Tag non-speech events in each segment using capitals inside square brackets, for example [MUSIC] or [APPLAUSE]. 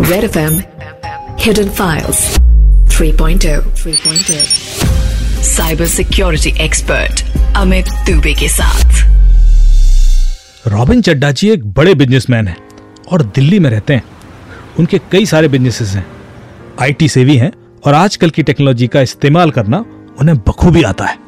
Red FM Hidden Files 3.0 3.0 Cyber Security Expert Amit Dubey के साथ। Robin चड्डा जी एक बड़े बिजनेसमैन हैं और दिल्ली में रहते हैं। उनके कई सारे बिजनेसेस हैं। आईटी सेवी हैं और आजकल की टेक्नोलॉजी का इस्तेमाल करना उन्हें बखूबी आता है।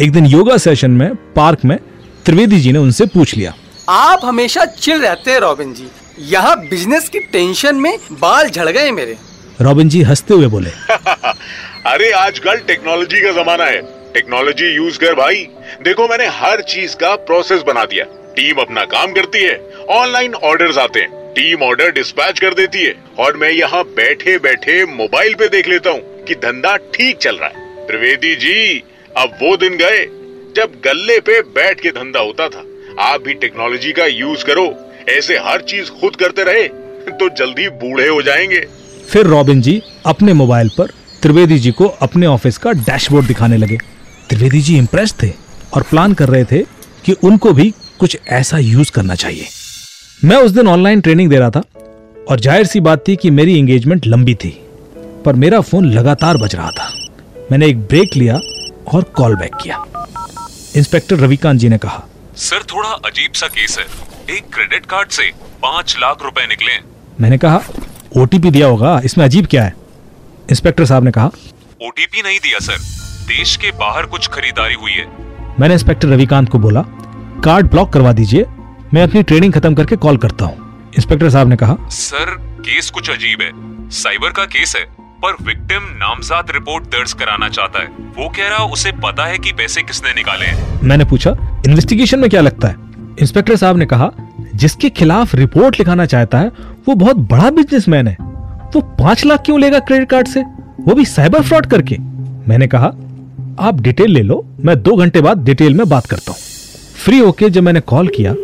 एक दिन योगा सेशन में पार्क में त्रिवेदी जी ने उनसे पूछ लिया। आप हमेशा चिल रहते हैं रॉबिन जी। यहाँ बिज़नेस की टेंशन में बाल झड़ गए मेरे। रॉबिन जी हँसते हुए बोले। [LAUGHS] अरे आजकल टेक्नोलॉजी का जमाना है। टेक्नोलॉजी यूज़ कर भाई। देखो मैंने हर चीज़ का प्रोसेस बना दिया। टीम अपना काम करती है। ऑनलाइन ऑर्डर आते हैं। टीम ऑर्डर डिस्पैच कर देती है। और मैं यहाँ बैठे बैठे मोबाइल पे देख लेता हूँ कि धंधा ठीक चल रहा है। त्रिवेदी जी अब वो दिन गए जब गल्ले पे बैठ के धंधा होता था। आप भी टेक्नोलॉजी का यूज़ करो। ऐसे हर चीज़ खुद करते रहे तो जल्दी बूढ़े हो जाएँगे। फिर रॉबिन जी अपने मोबाइल पर त्रिवेदी जी को अपने ऑफ़िस का डैशबोर्ड दिखाने लगे। त्रिवेदी जी इम्प्रेस थे और प्लान कर रहे थे कि उनको भी कुछ ऐसा यूज़ करना चाहिए। मैं उस दिन ऑनलाइन ट्रेनिंग दे रहा था और ज़ाहिर सी बात थी कि मेरी एंगेजमेंट लंबी थी, पर मेरा फ़ोन लगातार बज रहा था। मैंने एक ब्रेक लिया और कॉल बैक किया। इंस्पेक्टर रविकांत जी ने कहा सर थोड़ा अजीब सा केस है। एक क्रेडिट कार्ड से पाँच लाख रुपए निकले मैंने कहा ओटीपी दिया होगा इसमें अजीब क्या है? इंस्पेक्टर साहब ने कहा ओटीपी नहीं दिया सर। देश के बाहर कुछ खरीदारी हुई है। मैंने इंस्पेक्टर रविकांत को बोला कार्ड ब्लॉक करवा दीजिए मैं अपनी ट्रेनिंग खत्म करके कॉल करता हूँ। इंस्पेक्टर साहब ने कहा सर केस कुछ अजीब है। साइबर का केस है। पर विक्टिम नामजाद रिपोर्ट दर्ज कराना चाहता है। वो कह रहा, उसे पता है कि पैसे किसने निकाले हैं। मैंने पूछा, इन्वेस्टिगेशन में क्या लगता है? इंस्पेक्टर साहब ने कहा, जिसके खिलाफ रिपोर्ट लिखाना चाहता है, वो बहुत बड़ा बिजनेसमैन है। वो पाँच लाख क्यों लेगा क्रेडिट कार्ड से? वो भी साइबर फ्रॉड करके। मैंने कहा, आप डिटेल ले लो, मैं दो घंटे बाद डिटेल में बात करता हूँ। फ्री होके जब मैंने कॉल किया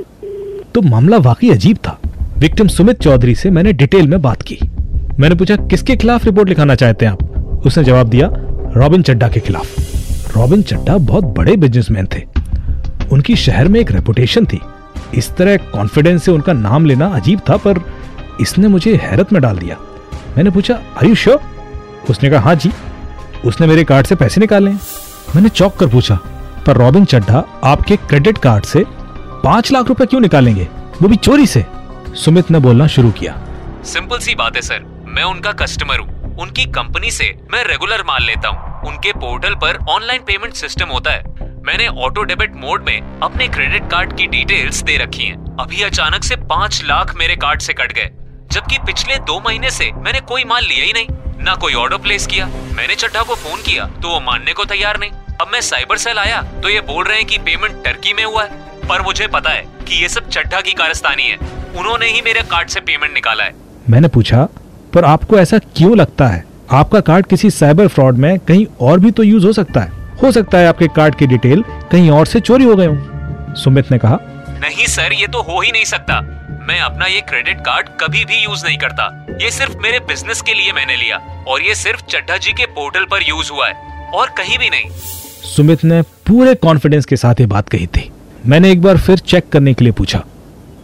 तो मामला वाकई अजीब था। विक्टिम सुमित चौधरी से मैंने डिटेल में बात की। मैंने पूछा, किसके खिलाफ रिपोर्ट लिखाना चाहते हैं आप? उसने जवाब दिया, रॉबिन चड्डा के खिलाफ। रॉबिन चड्डा बहुत बड़े बिजनेसमैन थे। उनकी शहर में एक रेपुटेशन थी। इस तरह कॉन्फिडेंस से उनका नाम लेना अजीब था, पर इसने मुझे हैरत में डाल दिया। मैंने पूछा आर यू श्योर उसने कहा हाँ जी। उसने मेरे कार्ड से पैसे निकाले। मैंने चौक कर पूछा, पर रॉबिन चड्ढा, आपके क्रेडिट कार्ड से पाँच लाख रुपए क्यों निकालेंगे? वो भी चोरी से। सुमित ने बोलना शुरू किया। सिंपल सी बात है, सर। मैं उनका कस्टमर हूँ। उनकी कंपनी से मैं रेगुलर माल लेता हूँ। उनके पोर्टल पर ऑनलाइन पेमेंट सिस्टम होता है। मैंने ऑटो डेबिट मोड में अपने क्रेडिट कार्ड की डिटेल्स दे रखी हैं। अभी अचानक से पाँच लाख मेरे कार्ड से कट गए। जबकि पिछले दो महीने से मैंने कोई माल लिया ही नहीं, ना कोई ऑर्डर प्लेस किया। मैंने चड्ढा को फ़ोन किया तो वो मानने को तैयार नहीं। अब मैं साइबर सेल आया तो ये बोल रहे हैं कि पेमेंट टर्की में हुआ है। पर मुझे पता है कि ये सब चड्ढा की कारस्तानी है। उन्होंने ही मेरे कार्ड से पेमेंट निकाला है। मैंने पूछा पर आपको ऐसा क्यों लगता है? आपका कार्ड किसी साइबर फ्रॉड में कहीं और भी तो यूज़ हो सकता है। हो सकता है आपके कार्ड की डिटेल कहीं और से चोरी हो गए हो। सुमित ने कहा नहीं सर ये तो हो ही नहीं सकता। मैं अपना ये क्रेडिट कार्ड कभी भी यूज़ नहीं करता। ये सिर्फ़ मेरे बिज़नेस के लिए मैंने लिया और ये सिर्फ़ चड्ढा जी के पोर्टल पर यूज़ हुआ है और कहीं भी नहीं। सुमित ने पूरे कॉन्फिडेंस के साथ ये बात कही थी। मैंने एक बार फिर चेक करने के लिए पूछा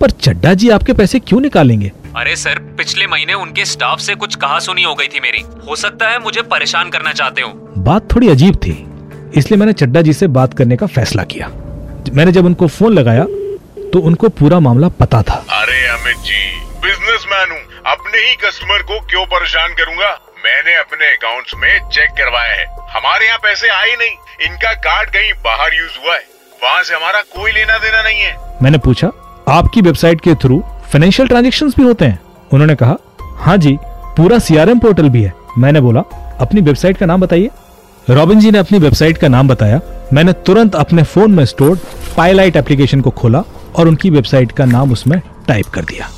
पर चड्डा जी आपके पैसे क्यों निकालेंगे? अरे सर पिछले महीने उनके स्टाफ से कुछ कहा सुनी हो गई थी मेरी। हो सकता है मुझे परेशान करना चाहते हो। बात थोड़ी अजीब थी इसलिए मैंने चड्डा जी से बात करने का फैसला किया। मैंने जब उनको फ़ोन लगाया तो उनको पूरा मामला पता था। अरे अमित जी बिजनेसमैन हूँ। अपने ही कस्टमर को क्यों परेशान करूँगा? मैंने अपने अकाउंट्स में चेक करवाया है। हमारे यहाँ पैसे आए नहीं। इनका कार्ड कहीं बाहर यूज़ हुआ है। वहाँ से हमारा कोई लेना देना नहीं है। मैंने पूछा आपकी वेबसाइट के थ्रू फाइनेंशियल ट्रांजेक्शन भी होते हैं। उन्होंने कहा हाँ जी, पूरा सीआरएम पोर्टल भी है। मैंने बोला, अपनी वेबसाइट का नाम बताइए। रॉबिन जी ने अपनी वेबसाइट का नाम बताया। मैंने तुरंत अपने फ़ोन में स्टोर्ड पाईलाइट एप्लीकेशन को खोला और उनकी वेबसाइट का नाम उसमें टाइप कर दिया।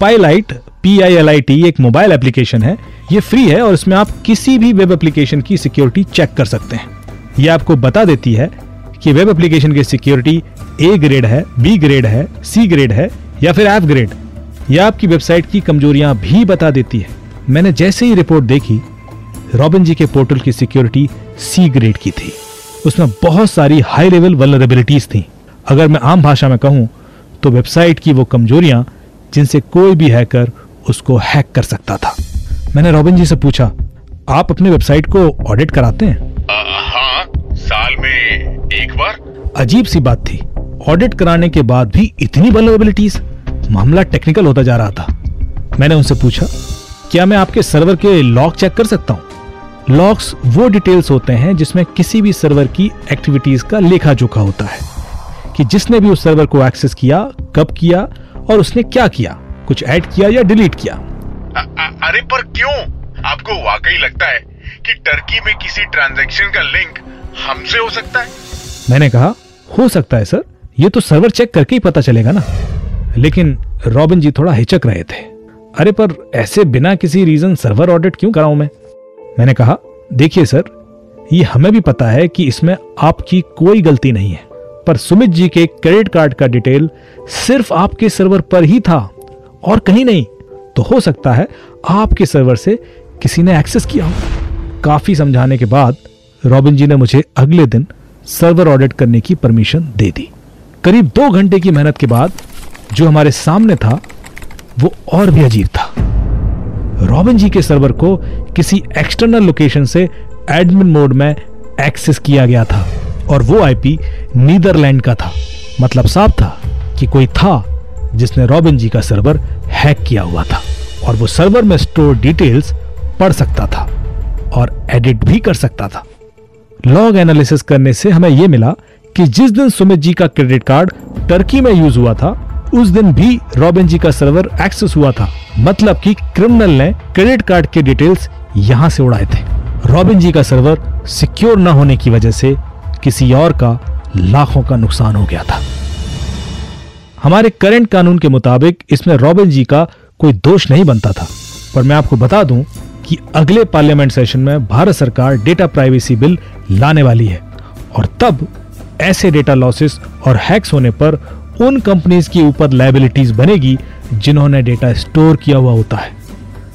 पाईलाइट P I L I T एक मोबाइल एप्लीकेशन है। ये फ्री है और इसमें आप किसी भी वेब एप्लीकेशन की सिक्योरिटी चेक कर सकते हैं। ये आपको बता देती है कि वेब एप्लीकेशन की सिक्योरिटी ए ग्रेड है बी ग्रेड है सी ग्रेड है या फिर एफ़ ग्रेड यह आपकी वेबसाइट की कमजोरियाँ भी बता देती है। मैंने जैसे ही रिपोर्ट देखी रॉबिन जी के पोर्टल की सिक्योरिटी सी ग्रेड की थी। उसमें बहुत सारी हाई लेवल वलनरेबिलिटीज थी। अगर मैं आम भाषा में कहूँ तो वेबसाइट की वो कमजोरियाँ जिनसे कोई भी हैकर उसको हैक कर सकता था। मैंने रॉबिन जी से पूछा आप अपने वेबसाइट को ऑडिट कराते हैं? आ, हाँ साल में एक बार? अजीब सी बात थी। ऑडिट कराने के बाद भी इतनी वल्नरेबिलिटीज मामला टेक्निकल होता जा रहा था। मैंने उनसे पूछा क्या मैं आपके सर्वर के लॉग चेक कर सकता हूँ? लॉग्स वो डिटेल्स होते हैं जिसमें किसी भी सर्वर की एक्टिविटीज़ का लेखा जोखा होता है कि जिसने भी उस सर्वर को एक्सेस किया कब किया और उसने क्या किया कुछ ऐड किया या डिलीट किया। अ- अ- अरे पर क्यों? आपको वाकई लगता है कि टर्की में किसी ट्रांजैक्शन का लिंक हमसे हो सकता है? मैंने कहा हो सकता है सर। ये तो सर्वर चेक करके ही पता चलेगा ना। लेकिन रॉबिन जी थोड़ा हिचक रहे थे। अरे, पर ऐसे बिना किसी रीजन सर्वर ऑडिट क्यों कराऊं मैं? मैंने कहा, देखिए सर, ये हमें भी पता है कि इसमें आपकी कोई गलती नहीं है। पर सुमित जी के क्रेडिट कार्ड का डिटेल सिर्फ़ आपके सर्वर पर ही था और कहीं नहीं तो हो सकता है आपके सर्वर से किसी ने एक्सेस किया हो। काफ़ी समझाने के बाद रॉबिन जी ने मुझे अगले दिन सर्वर ऑडिट करने की परमिशन दे दी। करीब दो घंटे की मेहनत के बाद जो हमारे सामने था, वो और भी अजीब था। रॉबिन जी के सर्वर को किसी एक्सटर्नल लोकेशन से एडमिन मोड में एक्सेस किया गया था और वो आईपी नीदरलैंड का था। मतलब साफ़ था कि कोई था जिसने रॉबिन जी का सर्वर हैक किया हुआ था और वो सर्वर में स्टोर डिटेल्स पढ़ सकता था और एडिट भी कर सकता था। लॉग एनालिसिस करने से हमें यह मिला कि जिस दिन सुमित जी का क्रेडिट कार्ड टर्की में यूज़ हुआ था, उस दिन भी रॉबिन जी का सर्वर एक्सेस हुआ था। मतलब कि क्रिमिनल ने क्रेडिट कार्ड के डिटेल्स यहाँ से उड़ाए थे। रॉबिन जी का सर्वर सिक्योर न होने की वजह से किसी और का लाखों का नुकसान हो गया था। हमारे करंट कानून के मुताबिक इसमें रॉबिन जी का कोई दोष नहीं बनता था। पर मैं आपको बता दूँ कि अगले पार्लियामेंट सेशन में भारत सरकार डेटा प्राइवेसी बिल लाने वाली है। और तब ऐसे डेटा लॉसेस और हैक्स होने पर उन कंपनीज़ की ऊपर लाइबिलिटीज बनेगी जिन्होंने डेटा स्टोर किया हुआ होता है।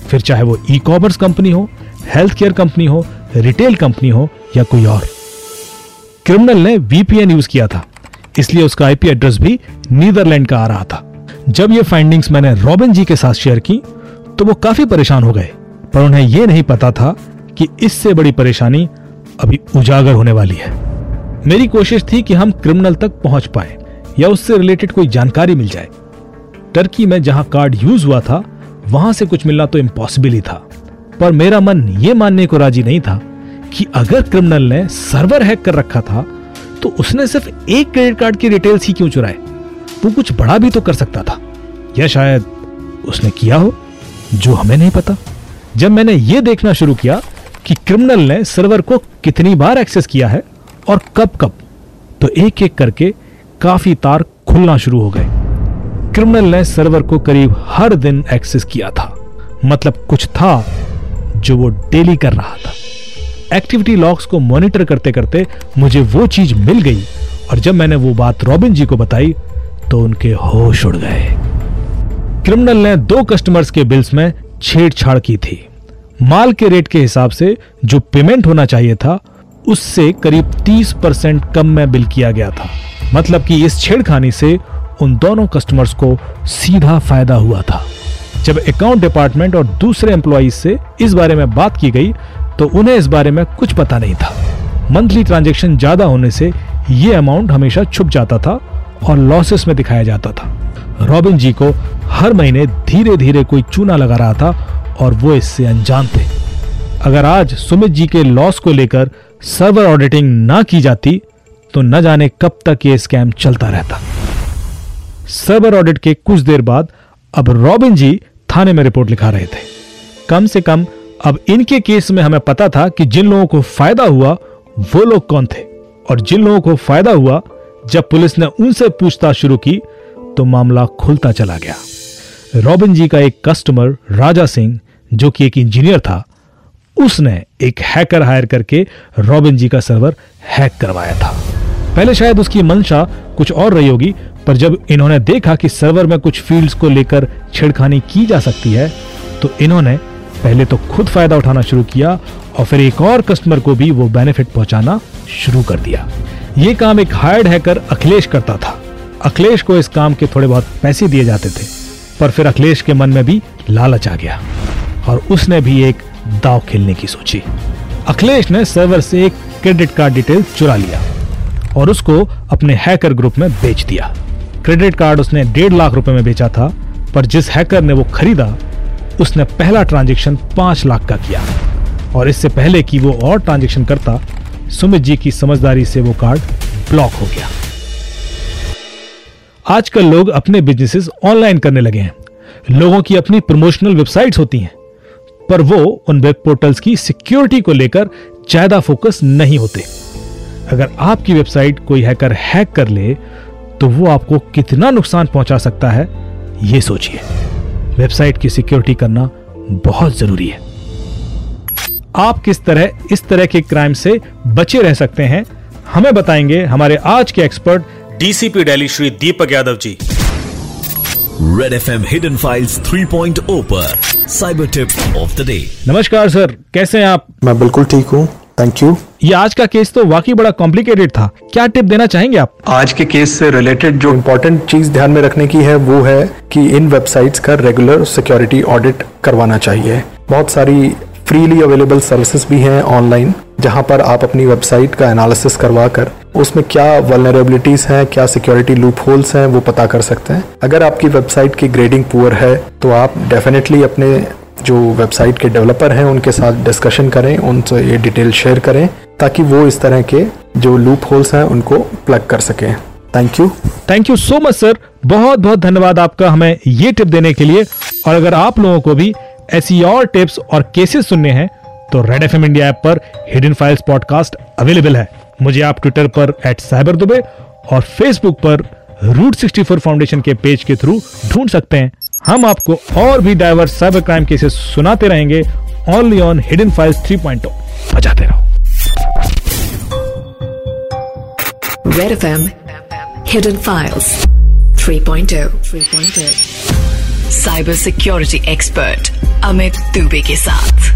फिर चाहे वो ई कॉमर्स कंपनी हो हेल्थ केयर कंपनी हो रिटेल कंपनी हो या कोई और। क्रिमिनल ने वीपीएन यूज़ किया था। इसलिए उसका आईपी एड्रेस भी नीदरलैंड का आ रहा था। जब ये फाइंडिंग्स मैंने रॉबिन जी के साथ शेयर की तो वो काफ़ी परेशान हो गए। पर उन्हें यह नहीं पता था कि इससे बड़ी परेशानी अभी उजागर होने वाली है। मेरी कोशिश थी कि हम क्रिमिनल तक पहुँच पाए, या उससे रिलेटेड कोई जानकारी मिल जाए। टर्की में जहाँ कार्ड यूज़ हुआ था, वहाँ से कुछ मिलना तो इम्पॉसिबल ही था। पर मेरा मन यह मानने को राज़ी नहीं था कि अगर क्रिमिनल ने सर्वर हैक कर रखा था तो उसने सिर्फ़ एक क्रेडिट कार्ड की डिटेल्स ही क्यों चुराए? वो कुछ बड़ा भी तो कर सकता था। या शायद उसने किया हो, जो हमें नहीं पता। जब मैंने यह देखना शुरू किया कि क्रिमिनल ने सर्वर को कितनी बार एक्सेस किया है और कब कब? तो एक एक करके काफ़ी तार खुलना शुरू हो गए। क्रिमिनल ने सर्वर को करीब हर दिन एक्सेस किया था। मतलब कुछ था जो वो डेली कर रहा था। एक्टिविटी लॉग्स को मॉनिटर करते करते मुझे वो चीज़ मिल गई और जब मैंने वो बात रॉबिन जी को बताई तो उनके होश उड़ गए। क्रिमिनल ने दो कस्टमर्स के बिल्स में छेड़छाड़ की थी। माल के रेट के हिसाब से जो पेमेंट होना चाहिए था उससे करीब 30 परसेंट कम में बिल किया गया था। मतलब कि इस छेड़खानी से उन दोनों कस्टमर्स को सीधा फ़ायदा हुआ था। जब अकाउंट डिपार्टमेंट और दूसरे एम्प्लॉइज से इस बारे में बात की गई तो उन्हें इस बारे में कुछ पता नहीं था। मंथली ट्रांजैक्शन ज़्यादा होने से ये अमाउंट हमेशा छुप जाता था और लॉसेस में दिखाया जाता था। रॉबिन जी को हर महीने धीरे धीरे कोई चूना लगा रहा था और वो इससे अनजान थे। अगर आज सुमित जी के लॉस को लेकर सर्वर ऑडिटिंग ना की जाती तो न जाने कब तक ये स्कैम चलता रहता। सर्वर ऑडिट के कुछ देर बाद अब रॉबिन जी थाने में रिपोर्ट लिखा रहे थे। कम से कम अब इनके केस में हमें पता था कि जिन लोगों को फ़ायदा हुआ, वो लोग कौन थे। और जिन लोगों को फ़ायदा हुआ, जब पुलिस ने उनसे पूछताछ शुरू की तो मामला खुलता चला गया। रॉबिन जी का एक कस्टमर राजा सिंह, जो कि एक इंजीनियर था उसने एक हैकर हायर करके रॉबिन जी का सर्वर हैक करवाया था। पहले शायद उसकी मंशा कुछ और रही होगी, पर जब इन्होंने देखा कि सर्वर में कुछ फील्ड्स को लेकर छेड़खानी की जा सकती है तो इन्होंने पहले तो खुद फ़ायदा उठाना शुरू किया और फिर एक और कस्टमर को भी वो बेनिफिट पहुंचाना शुरू कर दिया। ये काम एक हायर्ड हैकर अखिलेश करता था। अखिलेश को इस काम के थोड़े बहुत पैसे दिए जाते थे, पर फिर अखिलेश के मन में भी लालच आ गया और उसने भी एक दाव खेलने की सोची। अखिलेश ने सर्वर से एक क्रेडिट कार्ड डिटेल चुरा लिया और उसको अपने हैकर ग्रुप में बेच दिया। क्रेडिट कार्ड उसने डेढ़ लाख रुपए में बेचा था, पर जिस हैकर ने वो खरीदा, उसने पहला ट्रांजेक्शन पाँच लाख का किया। और इससे पहले कि वो और ट्रांजेक्शन करता, सुमित जी की समझदारी से वो कार्ड ब्लॉक हो गया। आजकल लोग अपने बिजनेसेस ऑनलाइन करने लगे हैं। लोगों की अपनी प्रमोशनल वेबसाइट्स होती हैं। पर वो उन वेब पोर्टल्स की सिक्योरिटी को लेकर ज़्यादा फोकस नहीं होते। अगर आपकी वेबसाइट कोई हैकर हैक कर ले तो वो आपको कितना नुकसान पहुँचा सकता है, ये सोचिए। वेबसाइट की सिक्योरिटी करना बहुत ज़रूरी है। आप किस तरह, इस तरह के क्राइम से बचे रह सकते हैं, हमें बताएँगे हमारे आज के expert, DCP Delhi Shri Deepak Yadav ji. Red F M hidden files 3.0 पर cyber tip of the day नमस्कार सर। कैसे हैं आप? मैं बिल्कुल ठीक हूँ। थैंक यू ये आज का केस तो वाकई बड़ा कॉम्प्लिकेटेड था। क्या टिप देना चाहेंगे आप? आज के केस से रिलेटेड जो इम्पोर्टेंट चीज़ ध्यान में रखने की है वो है कि इन वेबसाइट्स का रेगुलर सिक्योरिटी ऑडिट करवाना चाहिए। बहुत सारी फ्रीली अवेलेबल सर्विसेज़ भी हैं ऑनलाइन जहाँ पर आप अपनी वेबसाइट का एनालिसिस करवा कर उसमें क्या वलनरेबिलिटीज हैं, क्या सिक्योरिटी लूप होल्स हैं, वो पता कर सकते हैं। अगर आपकी वेबसाइट की ग्रेडिंग पुअर है तो आप डेफिनेटली अपने जो वेबसाइट के डेवलपर हैं, उनके साथ डिस्कशन करें, उनसे ये डिटेल शेयर करें, ताकि वो इस तरह के जो लूप होल्स हैं, उनको प्लग कर सकें। Thank you thank you so much sir बहुत बहुत धन्यवाद आपका हमें ये टिप देने के लिए। और अगर आप लोगों को भी ऐसी और टिप्स और केसेस सुनने हैं तो रेड एफएम इंडिया ऐप पर हिडन फाइल्स पॉडकास्ट अवेलेबल है। मुझे आप ट्विटर पर एट साइबर दुबे और फेसबुक पर रूट 64 फाउंडेशन के पेज के थ्रू ढूंढ सकते हैं। हम आपको और भी डाइवर्स साइबर क्राइम केसेस सुनाते रहेंगे ओनली ऑन हिडन फाइल्स 3.0 बजाते रहो। Red FM Hidden Files 3.0 3.0 cyber security expert Amit Dubey के साथ